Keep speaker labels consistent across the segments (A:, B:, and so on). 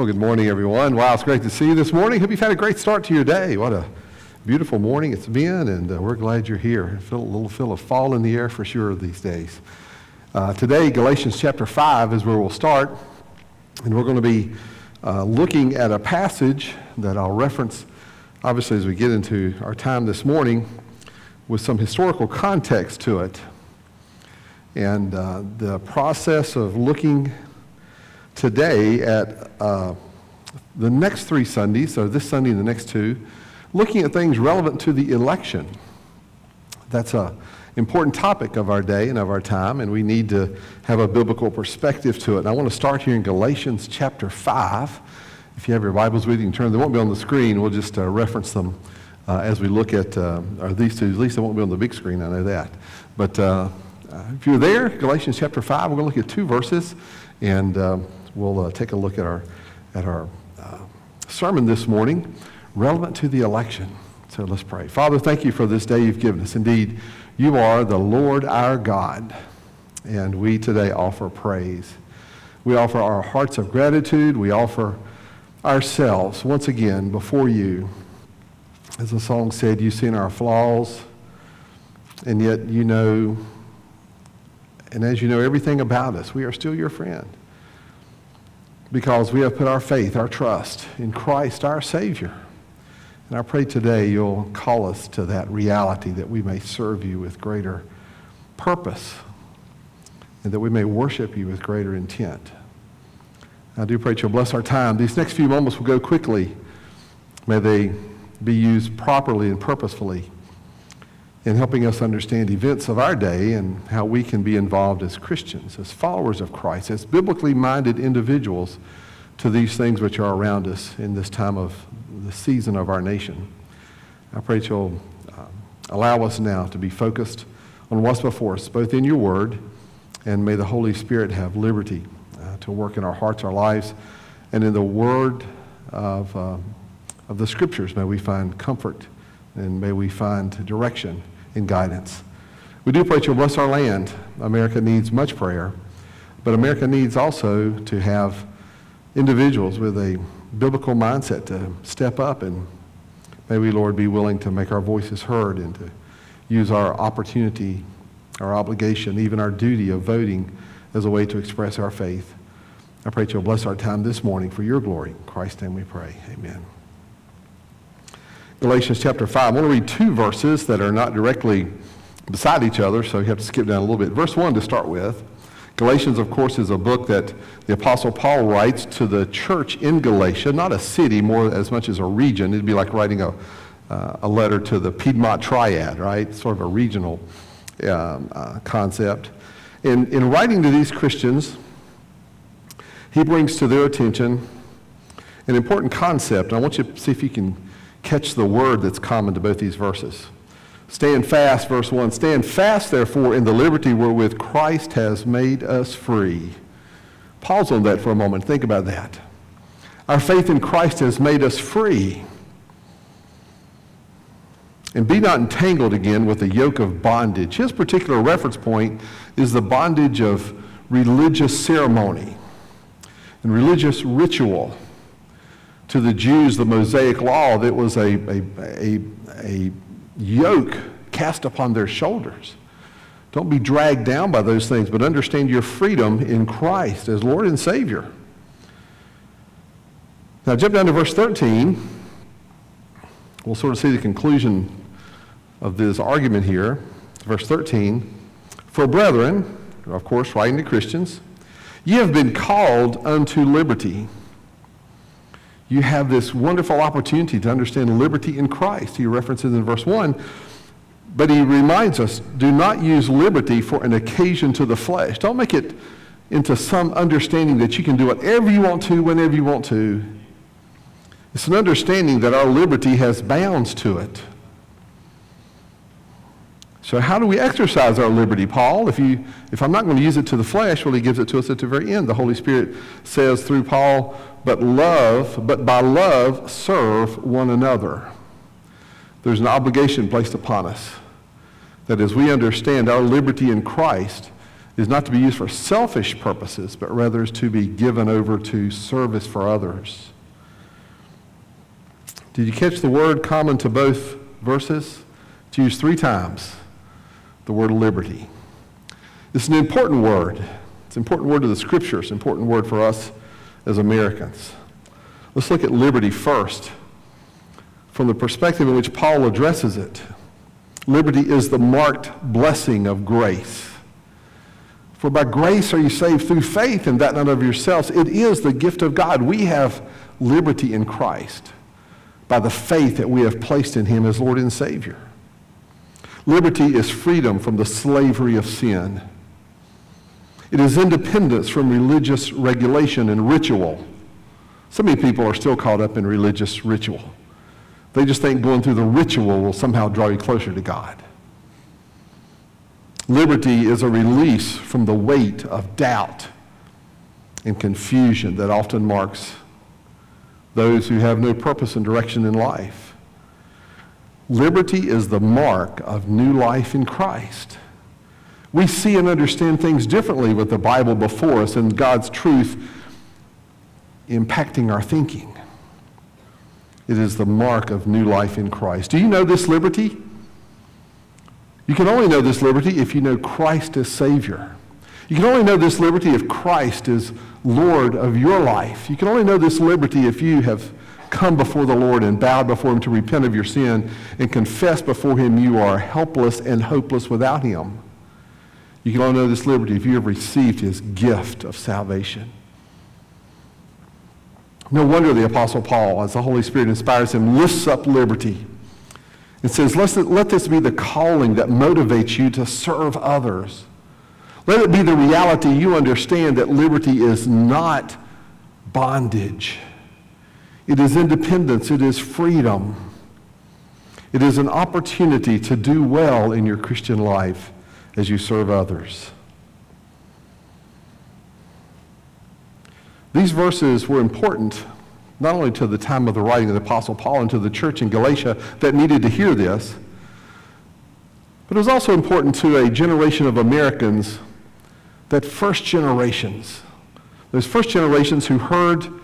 A: Well, good morning, everyone. Wow, it's great to see you this morning. Hope you've had a great start to your day. What a beautiful morning it's been, and uh, we're glad you're here. Feel a little feel of fall in the air for sure these days. Uh, today, Galatians chapter 5 is where we'll start, and we're going to be uh, looking at a passage that I'll reference, obviously, as we get into our time this morning, with some historical context to it. And uh, the process of looking today at uh, the next three Sundays, so this Sunday and the next two, looking at things relevant to the election. That's an important topic of our day and of our time, and we need to have a biblical perspective to it. And I want to start here in Galatians chapter 5. If you have your Bibles with you, you can turn. They won't be on the screen. We'll just uh, reference them uh, as we look at uh, these two. At least they won't be on the big screen. I know that. But uh, if you're there, Galatians chapter 5, we're going to look at two verses, and um, we'll uh, take a look at our, at our uh, sermon this morning relevant to the election. So let's pray. Father, thank you for this day you've given us. Indeed, you are the Lord our God, and we today offer praise. We offer our hearts of gratitude. We offer ourselves once again before you. As the song said, you've seen our flaws, and yet you know, and as you know everything about us, we are still your friend because we have put our faith, our trust in Christ, our Savior. And I pray today you'll call us to that reality that we may serve you with greater purpose and that we may worship you with greater intent. I do pray that you'll bless our time. These next few moments will go quickly. May they be used properly and purposefully in helping us understand events of our day and how we can be involved as Christians, as followers of Christ, as biblically minded individuals to these things which are around us in this time of the season of our nation. I pray that you'll uh, allow us now to be focused on what's before us, both in your word, and may the Holy Spirit have liberty uh, to work in our hearts, our lives, and in the word of, uh, of the scriptures. May we find comfort and may we find direction and guidance. We do pray you'll bless our land. America needs much prayer, but America needs also to have individuals with a biblical mindset to step up and may we, Lord, be willing to make our voices heard and to use our opportunity, our obligation, even our duty of voting as a way to express our faith. I pray you'll bless our time this morning for your glory. In Christ's name we pray. Amen. Galatians chapter 5. I want to read two verses that are not directly beside each other, so you have to skip down a little bit. Verse 1 to start with. Galatians, of course, is a book that the Apostle Paul writes to the church in Galatia, not a city more as much as a region. It'd be like writing a, uh, a letter to the Piedmont Triad, right? Sort of a regional um, uh, concept. In, in writing to these Christians, he brings to their attention an important concept. I want you to see if you can catch the word that's common to both these verses. Stand fast, verse 1. Stand fast, therefore, in the liberty wherewith Christ has made us free. Pause on that for a moment. Think about that. Our faith in Christ has made us free. And be not entangled again with the yoke of bondage. His particular reference point is the bondage of religious ceremony and religious ritual to the Jews the Mosaic law that was a, a, a, a yoke cast upon their shoulders. Don't be dragged down by those things, but understand your freedom in Christ as Lord and Savior. Now, jump down to verse 13. We'll sort of see the conclusion of this argument here. Verse 13. For brethren, of course, writing to Christians, ye have been called unto liberty you have this wonderful opportunity to understand liberty in Christ. He references in verse 1. But he reminds us do not use liberty for an occasion to the flesh. Don't make it into some understanding that you can do whatever you want to, whenever you want to. It's an understanding that our liberty has bounds to it. So how do we exercise our liberty, Paul? If, you, if I'm not going to use it to the flesh, well, he gives it to us at the very end. The Holy Spirit says through Paul, but love, but by love serve one another. There's an obligation placed upon us that as we understand our liberty in Christ, is not to be used for selfish purposes, but rather is to be given over to service for others. Did you catch the word common to both verses? It's used three times the word liberty. It's an important word. It's an important word to the scriptures, an important word for us as Americans. Let's look at liberty first from the perspective in which Paul addresses it. Liberty is the marked blessing of grace. For by grace are you saved through faith, and that not of yourselves. It is the gift of God. We have liberty in Christ by the faith that we have placed in him as Lord and Savior. Liberty is freedom from the slavery of sin. It is independence from religious regulation and ritual. So many people are still caught up in religious ritual. They just think going through the ritual will somehow draw you closer to God. Liberty is a release from the weight of doubt and confusion that often marks those who have no purpose and direction in life. Liberty is the mark of new life in Christ. We see and understand things differently with the Bible before us and God's truth impacting our thinking. It is the mark of new life in Christ. Do you know this liberty? You can only know this liberty if you know Christ as Savior. You can only know this liberty if Christ is Lord of your life. You can only know this liberty if you have come before the Lord and bow before Him to repent of your sin and confess before Him you are helpless and hopeless without Him. You can only know this liberty if you have received His gift of salvation. No wonder the Apostle Paul, as the Holy Spirit inspires him, lifts up liberty and says, Let this be the calling that motivates you to serve others. Let it be the reality you understand that liberty is not bondage. It is independence. It is freedom. It is an opportunity to do well in your Christian life as you serve others. These verses were important not only to the time of the writing of the Apostle Paul and to the church in Galatia that needed to hear this, but it was also important to a generation of Americans that first generations, those first generations who heard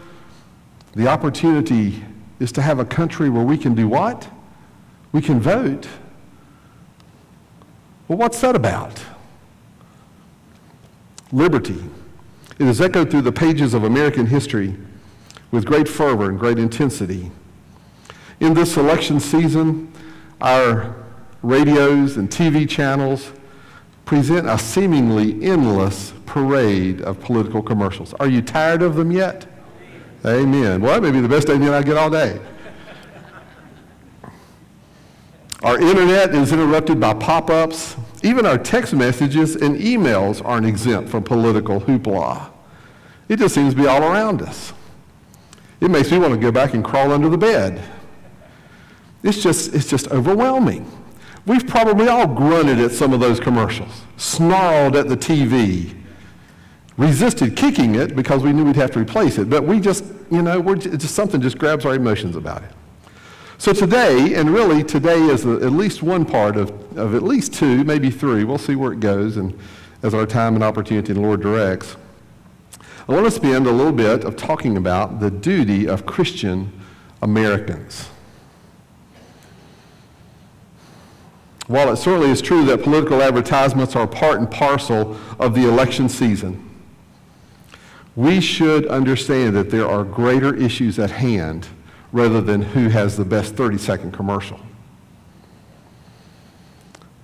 A: the opportunity is to have a country where we can do what? We can vote. Well, what's that about? Liberty. It is echoed through the pages of American history with great fervor and great intensity. In this election season, our radios and TV channels present a seemingly endless parade of political commercials. Are you tired of them yet? Amen. Well, that may be the best amen I get all day. Our internet is interrupted by pop ups even our text messages and emails aren't exempt from political hoopla. It just seems to be all around us. It makes me want to go back and crawl under the bed. It's just, it's just overwhelming. We've probably all grunted at some of those commercials, snarled at the TV, resisted kicking it because we knew we'd have to replace it. But we just, you know, we're just, something just grabs our emotions about it. So today, and really today is at least one part of, of at least two, maybe three. We'll see where it goes and as our time and opportunity the Lord directs. I want to spend a little bit of talking about the duty of Christian Americans. While it certainly is true that political advertisements are part and parcel of the election season, we should understand that there are greater issues at hand rather than who has the best 30 second commercial.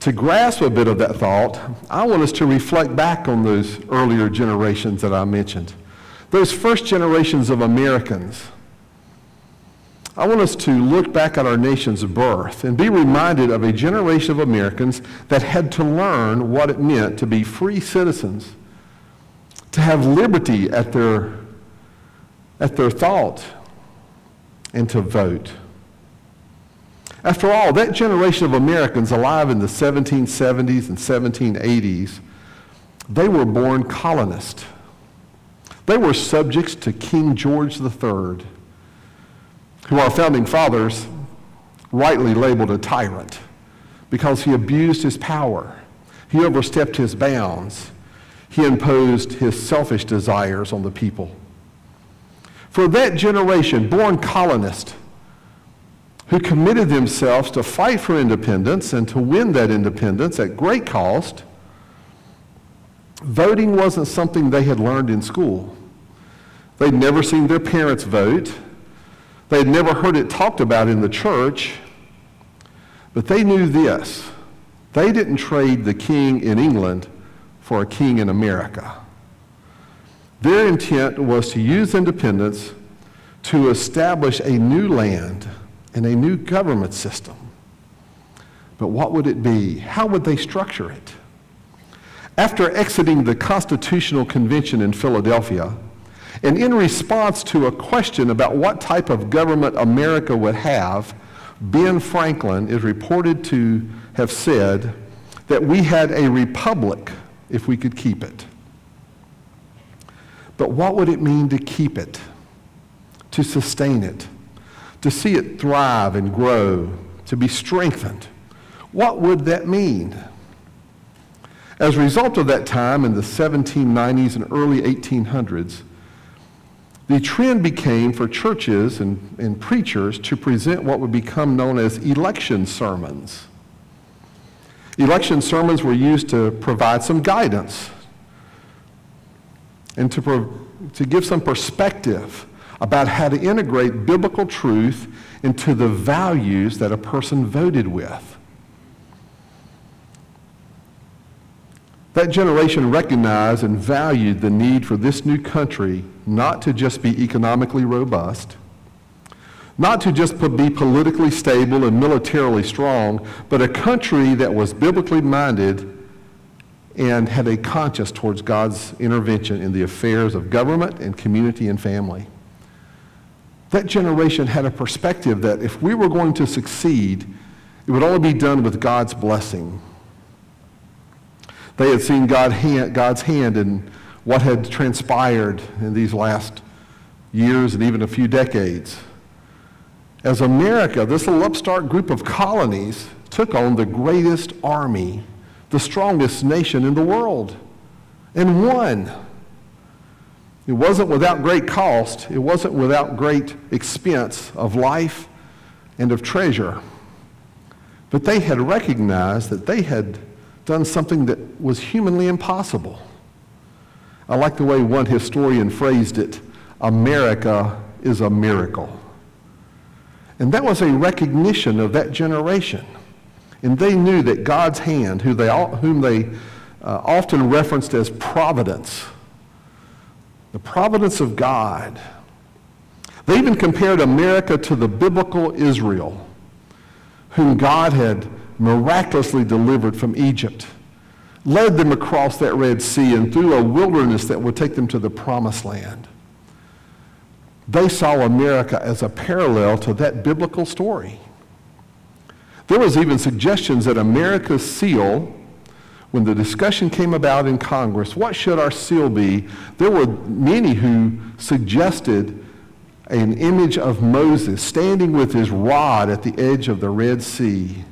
A: To grasp a bit of that thought, I want us to reflect back on those earlier generations that I mentioned. Those first generations of Americans. I want us to look back at our nation's birth and be reminded of a generation of Americans that had to learn what it meant to be free citizens, to have liberty at their, at their thought, and to vote. After all, that generation of Americans alive in the 1770s and 1780s, they were born colonists. They were subjects to King George III, who our founding fathers rightly labeled a tyrant because he abused his power. He overstepped his bounds. He imposed his selfish desires on the people. For that generation, born colonists, who committed themselves to fight for independence and to win that independence at great cost, voting wasn't something they had learned in school. They'd never seen their parents vote. They'd never heard it talked about in the church. But they knew this. They didn't trade the king in England for a king in America. Their intent was to use independence to establish a new land and a new government system. But what would it be? How would they structure it? After exiting the Constitutional Convention in Philadelphia, and in response to a question about what type of government America would have, Ben Franklin is reported to have said that we had a republic if we could keep it. But what would it mean to keep it, to sustain it, to see it thrive and grow, to be strengthened? What would that mean? As a result of that time in the 1790s and early 1800s, the trend became for churches and, and preachers to present what would become known as election sermons. Election sermons were used to provide some guidance and to, pro- to give some perspective about how to integrate biblical truth into the values that a person voted with. That generation recognized and valued the need for this new country not to just be economically robust, not to just be politically stable and militarily strong, but a country that was biblically minded and had a conscience towards God's intervention in the affairs of government and community and family. That generation had a perspective that if we were going to succeed, it would only be done with God's blessing they had seen God hand, God's hand in what had transpired in these last years and even a few decades. As America, this little upstart group of colonies, took on the greatest army, the strongest nation in the world, and won. It wasn't without great cost. It wasn't without great expense of life and of treasure. But they had recognized that they had done something that was humanly impossible. I like the way one historian phrased it America is a miracle. And that was a recognition of that generation. And they knew that God's hand, who they, whom they uh, often referenced as providence, the providence of God. They even compared America to the biblical Israel, whom God had miraculously delivered from Egypt, led them across that Red Sea and through a wilderness that would take them to the promised land. They saw America as a parallel to that biblical story. There was even suggestions that America's seal, when the discussion came about in Congress, what should our seal be? There were many who suggested an image of Moses standing with his rod at the edge of the Red Sea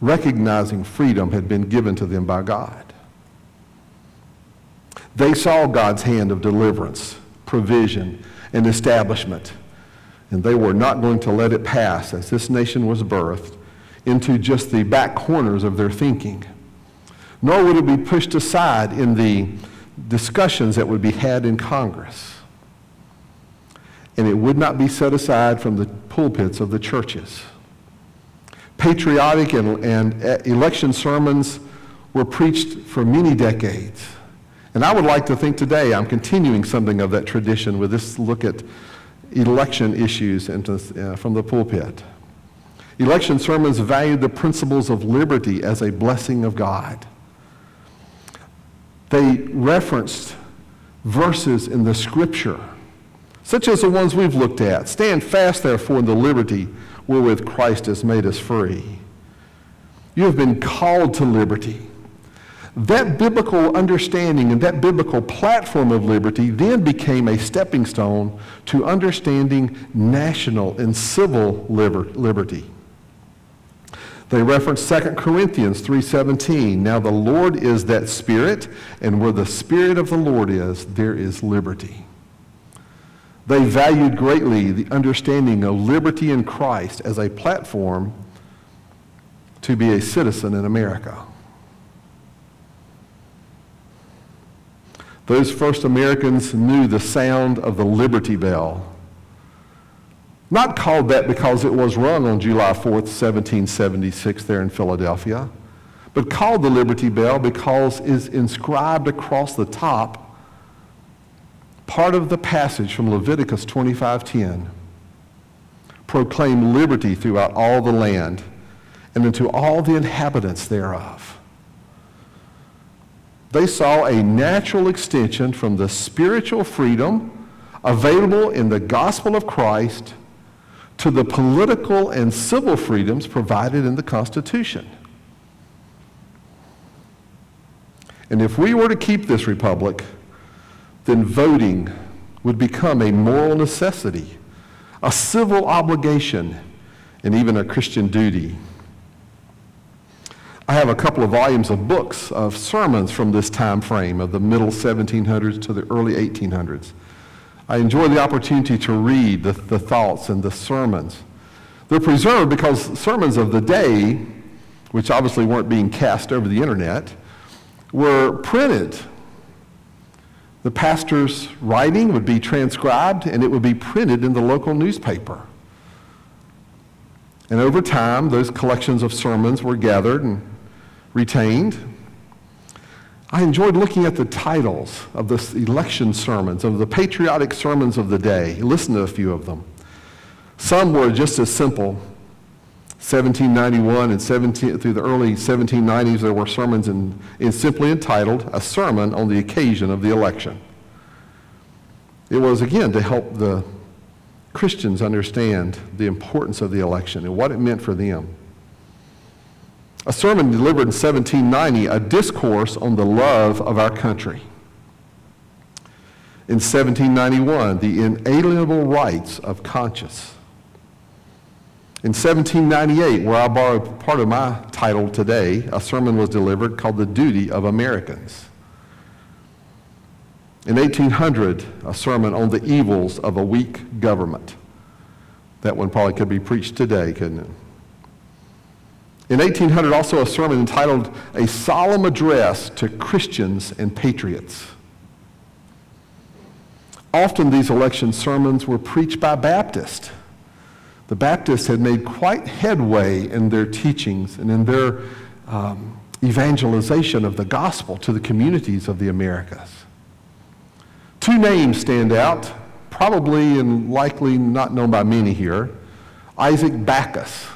A: recognizing freedom had been given to them by God. They saw God's hand of deliverance, provision, and establishment, and they were not going to let it pass as this nation was birthed into just the back corners of their thinking. Nor would it be pushed aside in the discussions that would be had in Congress. And it would not be set aside from the pulpits of the churches patriotic and, and election sermons were preached for many decades. And I would like to think today I'm continuing something of that tradition with this look at election issues uh, from the pulpit. Election sermons valued the principles of liberty as a blessing of God. They referenced verses in the scripture, such as the ones we've looked at. Stand fast, therefore, in the liberty wherewith Christ has made us free. You have been called to liberty. That biblical understanding and that biblical platform of liberty then became a stepping stone to understanding national and civil liberty. They reference 2 Corinthians 3:17. Now the Lord is that spirit, and where the spirit of the Lord is, there is liberty. They valued greatly the understanding of liberty in Christ as a platform to be a citizen in America. Those first Americans knew the sound of the Liberty Bell. Not called that because it was rung on July 4th, 1776 there in Philadelphia, but called the Liberty Bell because it's inscribed across the top part of the passage from Leviticus 25:10. Proclaim liberty throughout all the land and unto all the inhabitants thereof. They saw a natural extension from the spiritual freedom available in the gospel of Christ to the political and civil freedoms provided in the Constitution. And if we were to keep this republic, then voting would become a moral necessity, a civil obligation, and even a Christian duty. I have a couple of volumes of books of sermons from this time frame of the middle 1700s to the early 1800s. I enjoy the opportunity to read the, the thoughts and the sermons. They're preserved because sermons of the day, which obviously weren't being cast over the internet, were printed. The pastor's writing would be transcribed and it would be printed in the local newspaper. And over time, those collections of sermons were gathered and retained. I enjoyed looking at the titles of the election sermons, of the patriotic sermons of the day. Listen to a few of them. Some were just as simple. 1791 and 17, through the early 1790s, there were sermons in, in simply entitled A Sermon on the Occasion of the Election. It was, again, to help the Christians understand the importance of the election and what it meant for them a sermon delivered in 1790, a discourse on the love of our country. In 1791, the inalienable rights of conscience. In 1798, where I borrow part of my title today, a sermon was delivered called The Duty of Americans. In 1800, a sermon on the evils of a weak government. That one probably could be preached today, couldn't it? In 1800, also a sermon entitled A Solemn Address to Christians and Patriots. Often these election sermons were preached by Baptists. The Baptists had made quite headway in their teachings and in their um, evangelization of the gospel to the communities of the Americas. Two names stand out, probably and likely not known by many here. Isaac Backus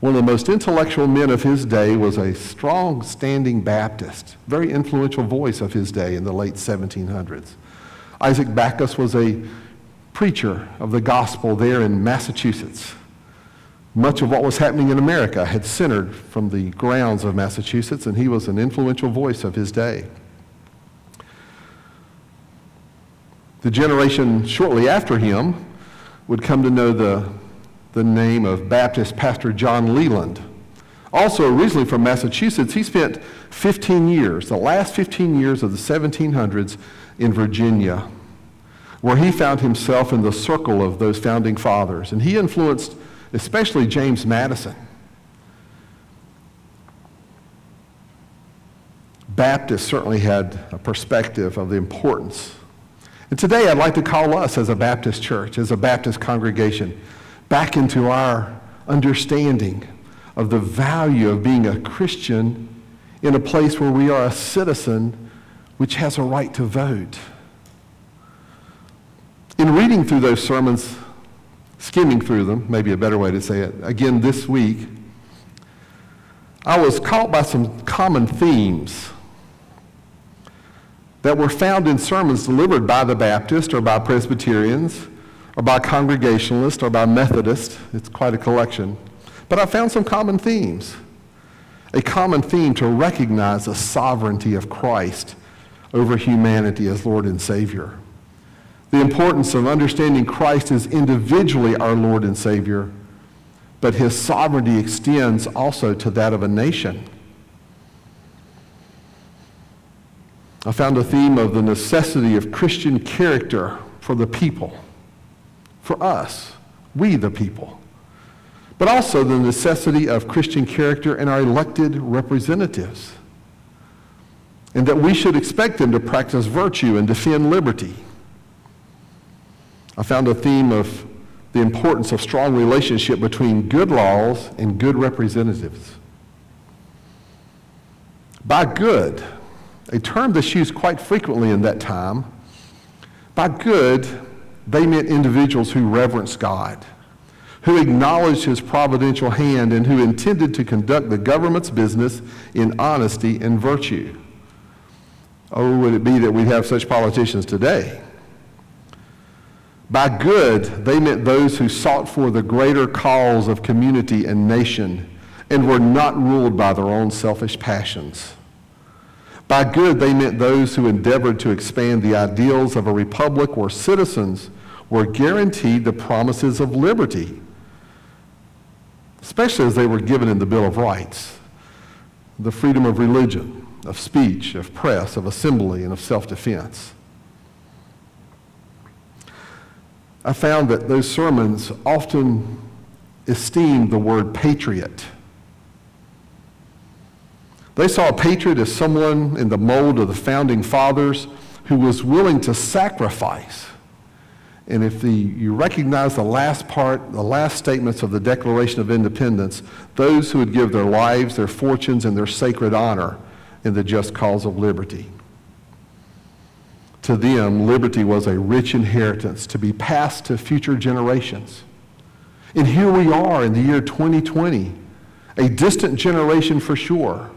A: one of the most intellectual men of his day was a strong standing Baptist, very influential voice of his day in the late 1700s. Isaac Backus was a preacher of the gospel there in Massachusetts. Much of what was happening in America had centered from the grounds of Massachusetts, and he was an influential voice of his day. The generation shortly after him would come to know the the name of Baptist Pastor John Leland. Also, originally from Massachusetts, he spent 15 years, the last 15 years of the 1700s, in Virginia, where he found himself in the circle of those founding fathers. And he influenced especially James Madison. Baptists certainly had a perspective of the importance. And today I'd like to call us as a Baptist church, as a Baptist congregation, back into our understanding of the value of being a Christian in a place where we are a citizen which has a right to vote. In reading through those sermons, skimming through them, maybe a better way to say it, again this week, I was caught by some common themes that were found in sermons delivered by the Baptist or by Presbyterians or by Congregationalist or by Methodist. It's quite a collection. But I found some common themes. A common theme to recognize the sovereignty of Christ over humanity as Lord and Savior. The importance of understanding Christ as individually our Lord and Savior, but his sovereignty extends also to that of a nation. I found a theme of the necessity of Christian character for the people, for us, we the people, but also the necessity of Christian character in our elected representatives, and that we should expect them to practice virtue and defend liberty. I found a theme of the importance of strong relationship between good laws and good representatives. By good, a term that's used quite frequently in that time. By good, they meant individuals who reverenced God, who acknowledged his providential hand, and who intended to conduct the government's business in honesty and virtue. Oh, would it be that we'd have such politicians today? By good, they meant those who sought for the greater cause of community and nation and were not ruled by their own selfish passions. By good, they meant those who endeavored to expand the ideals of a republic where citizens were guaranteed the promises of liberty, especially as they were given in the Bill of Rights the freedom of religion, of speech, of press, of assembly, and of self defense. I found that those sermons often esteemed the word patriot they saw a patriot as someone in the mold of the founding fathers who was willing to sacrifice. And if the, you recognize the last part, the last statements of the Declaration of Independence, those who would give their lives, their fortunes, and their sacred honor in the just cause of liberty. To them, liberty was a rich inheritance to be passed to future generations. And here we are in the year 2020, a distant generation for sure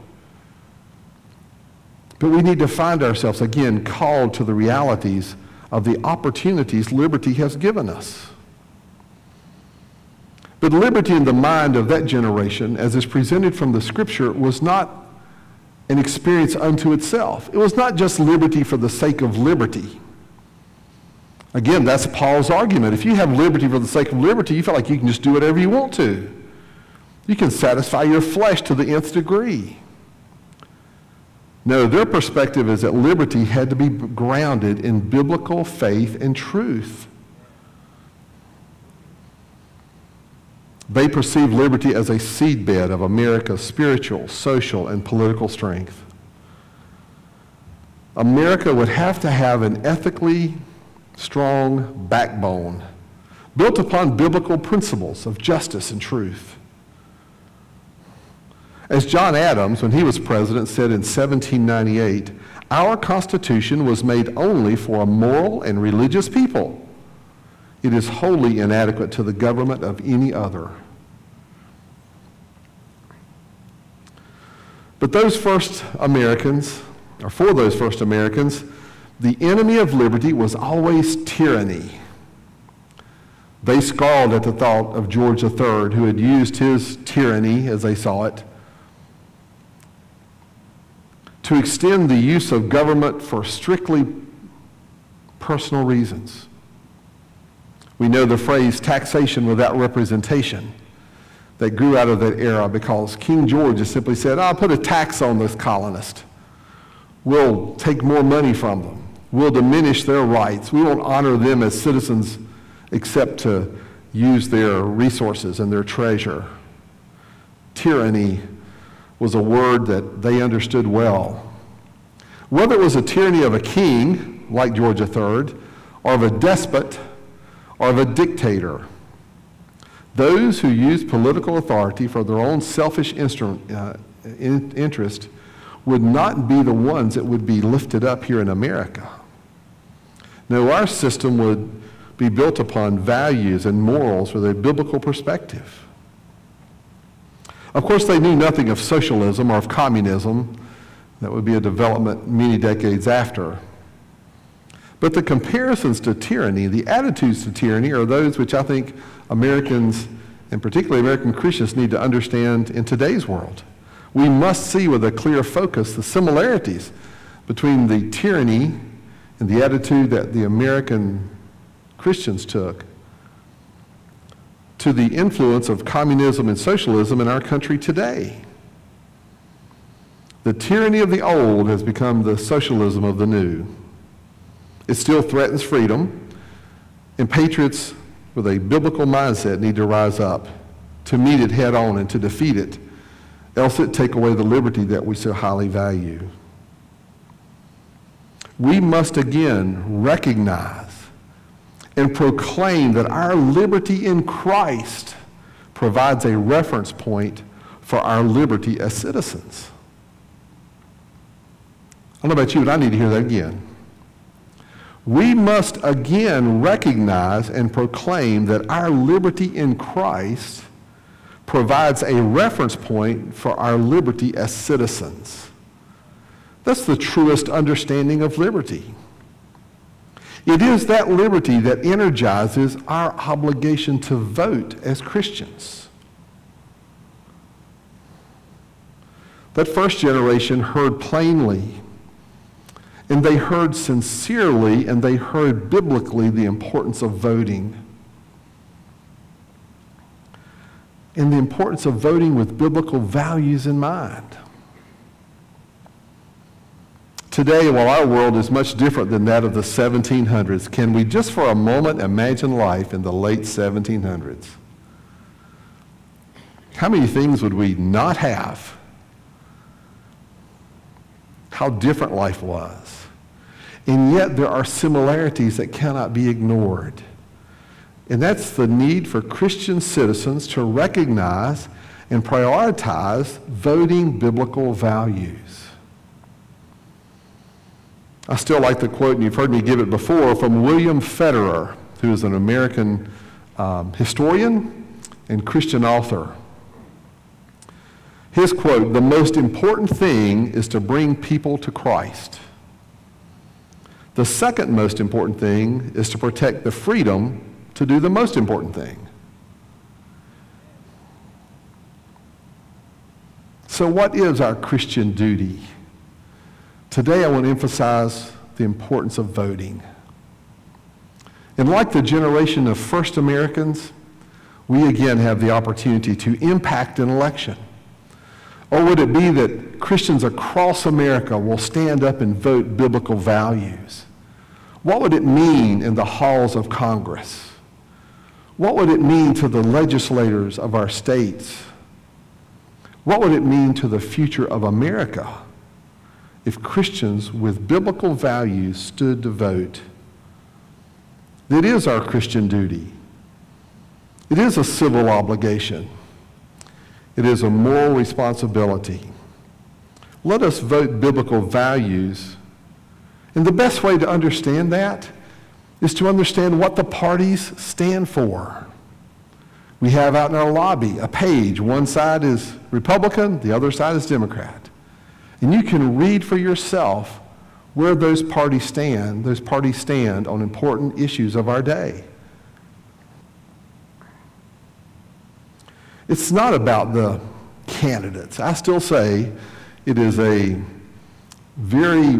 A: but we need to find ourselves, again, called to the realities of the opportunities liberty has given us. But liberty in the mind of that generation, as is presented from the scripture, was not an experience unto itself. It was not just liberty for the sake of liberty. Again, that's Paul's argument. If you have liberty for the sake of liberty, you feel like you can just do whatever you want to. You can satisfy your flesh to the nth degree. No, their perspective is that liberty had to be grounded in biblical faith and truth. They perceive liberty as a seedbed of America's spiritual, social, and political strength. America would have to have an ethically strong backbone built upon biblical principles of justice and truth. As John Adams, when he was president, said in 1798, our Constitution was made only for a moral and religious people. It is wholly inadequate to the government of any other. But those first Americans, or for those first Americans, the enemy of liberty was always tyranny. They scowled at the thought of George III, who had used his tyranny, as they saw it, to extend the use of government for strictly personal reasons. We know the phrase taxation without representation that grew out of that era because King George just simply said, I'll put a tax on this colonist. We'll take more money from them. We'll diminish their rights. We won't honor them as citizens except to use their resources and their treasure. Tyranny was a word that they understood well. Whether it was a tyranny of a king, like George III, or of a despot, or of a dictator, those who used political authority for their own selfish uh, interest would not be the ones that would be lifted up here in America. No, our system would be built upon values and morals with a biblical perspective. Of course, they knew nothing of socialism or of communism. That would be a development many decades after. But the comparisons to tyranny, the attitudes to tyranny, are those which I think Americans, and particularly American Christians, need to understand in today's world. We must see with a clear focus the similarities between the tyranny and the attitude that the American Christians took to the influence of communism and socialism in our country today. The tyranny of the old has become the socialism of the new. It still threatens freedom, and patriots with a biblical mindset need to rise up to meet it head on and to defeat it, else it take away the liberty that we so highly value. We must again recognize and proclaim that our liberty in Christ provides a reference point for our liberty as citizens. I don't know about you, but I need to hear that again. We must again recognize and proclaim that our liberty in Christ provides a reference point for our liberty as citizens. That's the truest understanding of liberty. It is that liberty that energizes our obligation to vote as Christians. That first generation heard plainly, and they heard sincerely, and they heard biblically the importance of voting. And the importance of voting with biblical values in mind. Today, while our world is much different than that of the 1700s, can we just for a moment imagine life in the late 1700s? How many things would we not have? How different life was. And yet there are similarities that cannot be ignored. And that's the need for Christian citizens to recognize and prioritize voting biblical values. I still like the quote, and you've heard me give it before, from William Federer, who is an American um, historian and Christian author. His quote, the most important thing is to bring people to Christ. The second most important thing is to protect the freedom to do the most important thing. So, what is our Christian duty? Today, I want to emphasize the importance of voting. And like the generation of first Americans, we again have the opportunity to impact an election. Or would it be that Christians across America will stand up and vote biblical values? What would it mean in the halls of Congress? What would it mean to the legislators of our states? What would it mean to the future of America? If Christians with biblical values stood to vote. It is our Christian duty. It is a civil obligation. It is a moral responsibility. Let us vote biblical values. And the best way to understand that is to understand what the parties stand for. We have out in our lobby a page. One side is Republican, the other side is Democrat. And you can read for yourself where those parties stand, those parties stand on important issues of our day. It's not about the candidates. I still say it is a very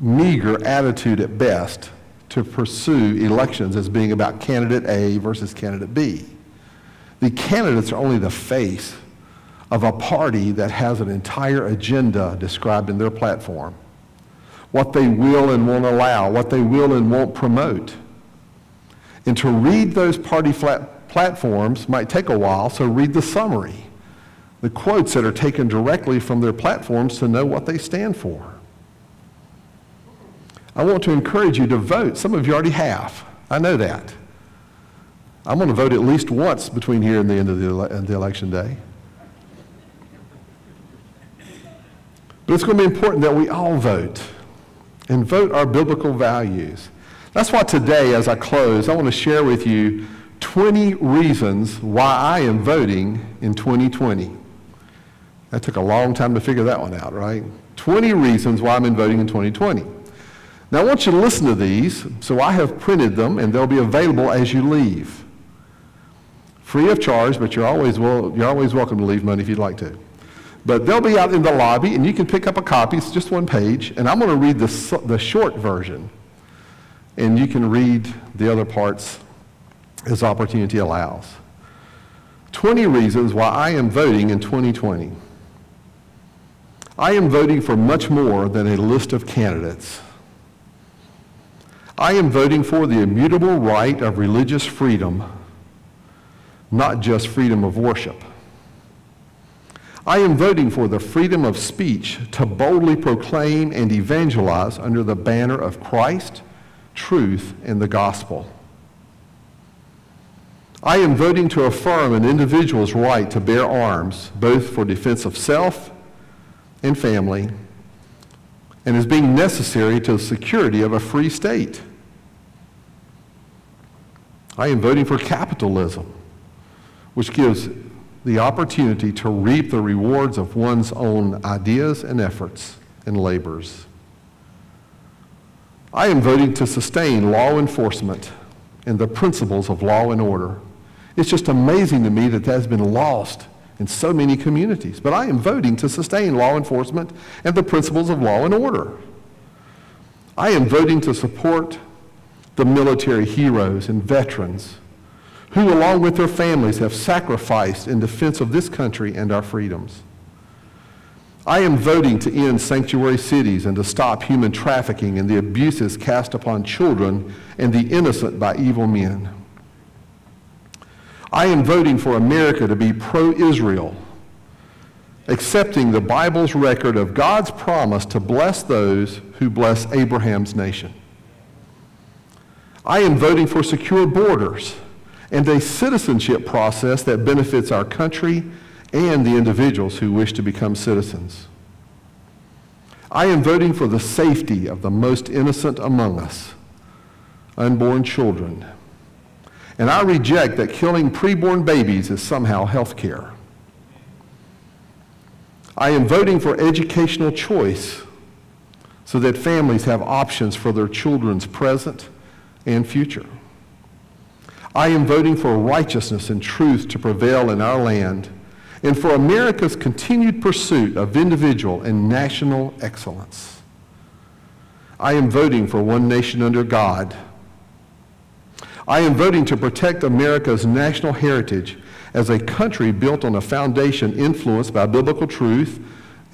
A: meager attitude at best to pursue elections as being about candidate A versus candidate B. The candidates are only the face of a party that has an entire agenda described in their platform. What they will and won't allow, what they will and won't promote. And to read those party platforms might take a while, so read the summary, the quotes that are taken directly from their platforms to know what they stand for. I want to encourage you to vote. Some of you already have. I know that. I'm going to vote at least once between here and the end of the, ele- the election day. But it's going to be important that we all vote and vote our biblical values. That's why today, as I close, I want to share with you 20 reasons why I am voting in 2020. That took a long time to figure that one out, right? 20 reasons why I'm in voting in 2020. Now, I want you to listen to these, so I have printed them, and they'll be available as you leave. Free of charge, but you're always, well, you're always welcome to leave money if you'd like to. But they'll be out in the lobby, and you can pick up a copy. It's just one page. And I'm going to read the, the short version, and you can read the other parts as opportunity allows. 20 reasons why I am voting in 2020. I am voting for much more than a list of candidates. I am voting for the immutable right of religious freedom, not just freedom of worship. I am voting for the freedom of speech to boldly proclaim and evangelize under the banner of Christ, truth, and the gospel. I am voting to affirm an individual's right to bear arms, both for defense of self and family, and as being necessary to the security of a free state. I am voting for capitalism, which gives the opportunity to reap the rewards of one's own ideas and efforts and labors. I am voting to sustain law enforcement and the principles of law and order. It's just amazing to me that that has been lost in so many communities. But I am voting to sustain law enforcement and the principles of law and order. I am voting to support the military heroes and veterans who, along with their families, have sacrificed in defense of this country and our freedoms. I am voting to end sanctuary cities and to stop human trafficking and the abuses cast upon children and the innocent by evil men. I am voting for America to be pro-Israel, accepting the Bible's record of God's promise to bless those who bless Abraham's nation. I am voting for secure borders and a citizenship process that benefits our country and the individuals who wish to become citizens. I am voting for the safety of the most innocent among us, unborn children, and I reject that killing preborn babies is somehow health care. I am voting for educational choice so that families have options for their children's present and future. I am voting for righteousness and truth to prevail in our land and for America's continued pursuit of individual and national excellence. I am voting for one nation under God I am voting to protect America's national heritage as a country built on a foundation influenced by biblical truth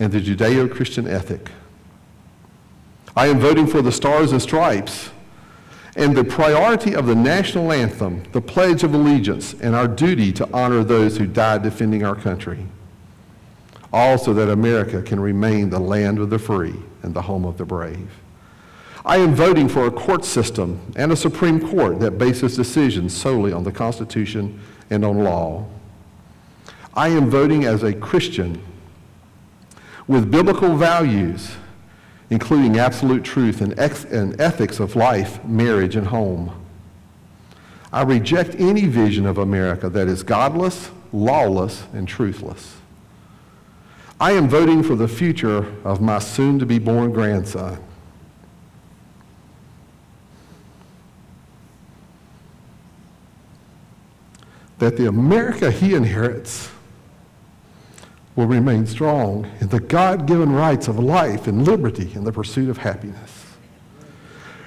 A: and the Judeo-Christian ethic. I am voting for the Stars and Stripes and the priority of the national anthem, the Pledge of Allegiance, and our duty to honor those who died defending our country. Also that America can remain the land of the free and the home of the brave. I am voting for a court system and a Supreme Court that bases decisions solely on the Constitution and on law. I am voting as a Christian with biblical values, including absolute truth and, ex- and ethics of life, marriage, and home. I reject any vision of America that is godless, lawless, and truthless. I am voting for the future of my soon to be born grandson. that the America he inherits will remain strong in the God-given rights of life and liberty and the pursuit of happiness.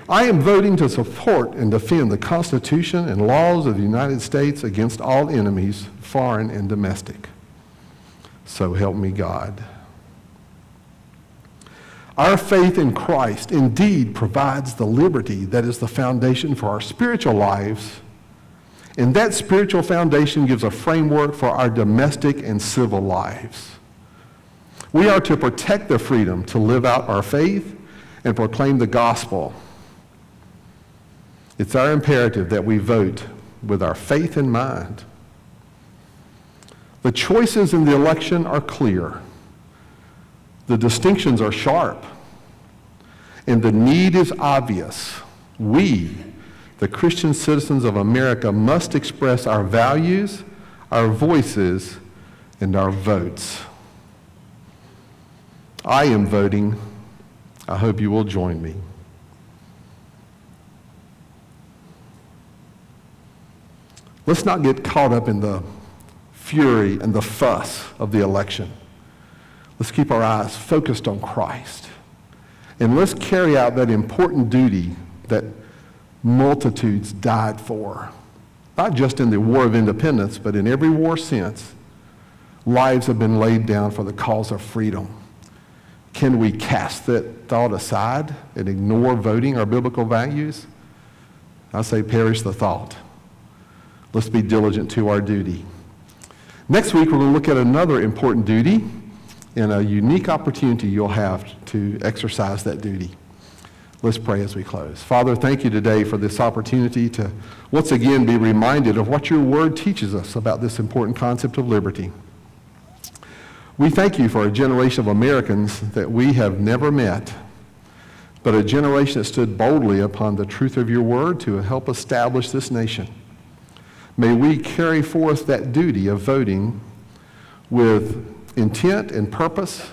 A: I am voting to support and defend the Constitution and laws of the United States against all enemies, foreign and domestic. So help me God. Our faith in Christ indeed provides the liberty that is the foundation for our spiritual lives and that spiritual foundation gives a framework for our domestic and civil lives. We are to protect the freedom to live out our faith and proclaim the gospel. It's our imperative that we vote with our faith in mind. The choices in the election are clear. The distinctions are sharp. And the need is obvious. We, the Christian citizens of America must express our values, our voices, and our votes. I am voting. I hope you will join me. Let's not get caught up in the fury and the fuss of the election. Let's keep our eyes focused on Christ. And let's carry out that important duty that multitudes died for not just in the War of Independence, but in every war since, lives have been laid down for the cause of freedom. Can we cast that thought aside and ignore voting our biblical values? I say, perish the thought. Let's be diligent to our duty. Next week, we're going to look at another important duty and a unique opportunity you'll have to exercise that duty. Let's pray as we close. Father, thank you today for this opportunity to once again be reminded of what your word teaches us about this important concept of liberty. We thank you for a generation of Americans that we have never met, but a generation that stood boldly upon the truth of your word to help establish this nation. May we carry forth that duty of voting with intent and purpose.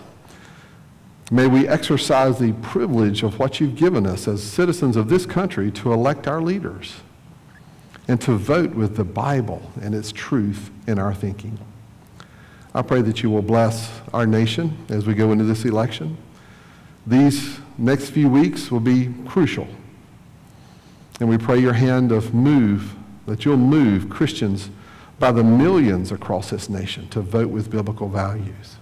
A: May we exercise the privilege of what you've given us as citizens of this country to elect our leaders and to vote with the Bible and its truth in our thinking. I pray that you will bless our nation as we go into this election. These next few weeks will be crucial. And we pray your hand of move, that you'll move Christians by the millions across this nation to vote with biblical values.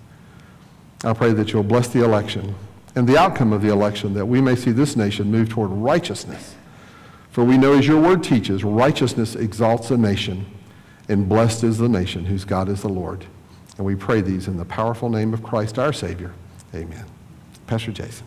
A: I pray that you'll bless the election and the outcome of the election, that we may see this nation move toward righteousness. For we know, as your word teaches, righteousness exalts a nation, and blessed is the nation whose God is the Lord. And we pray these in the powerful name of Christ our Savior. Amen. Pastor Jason.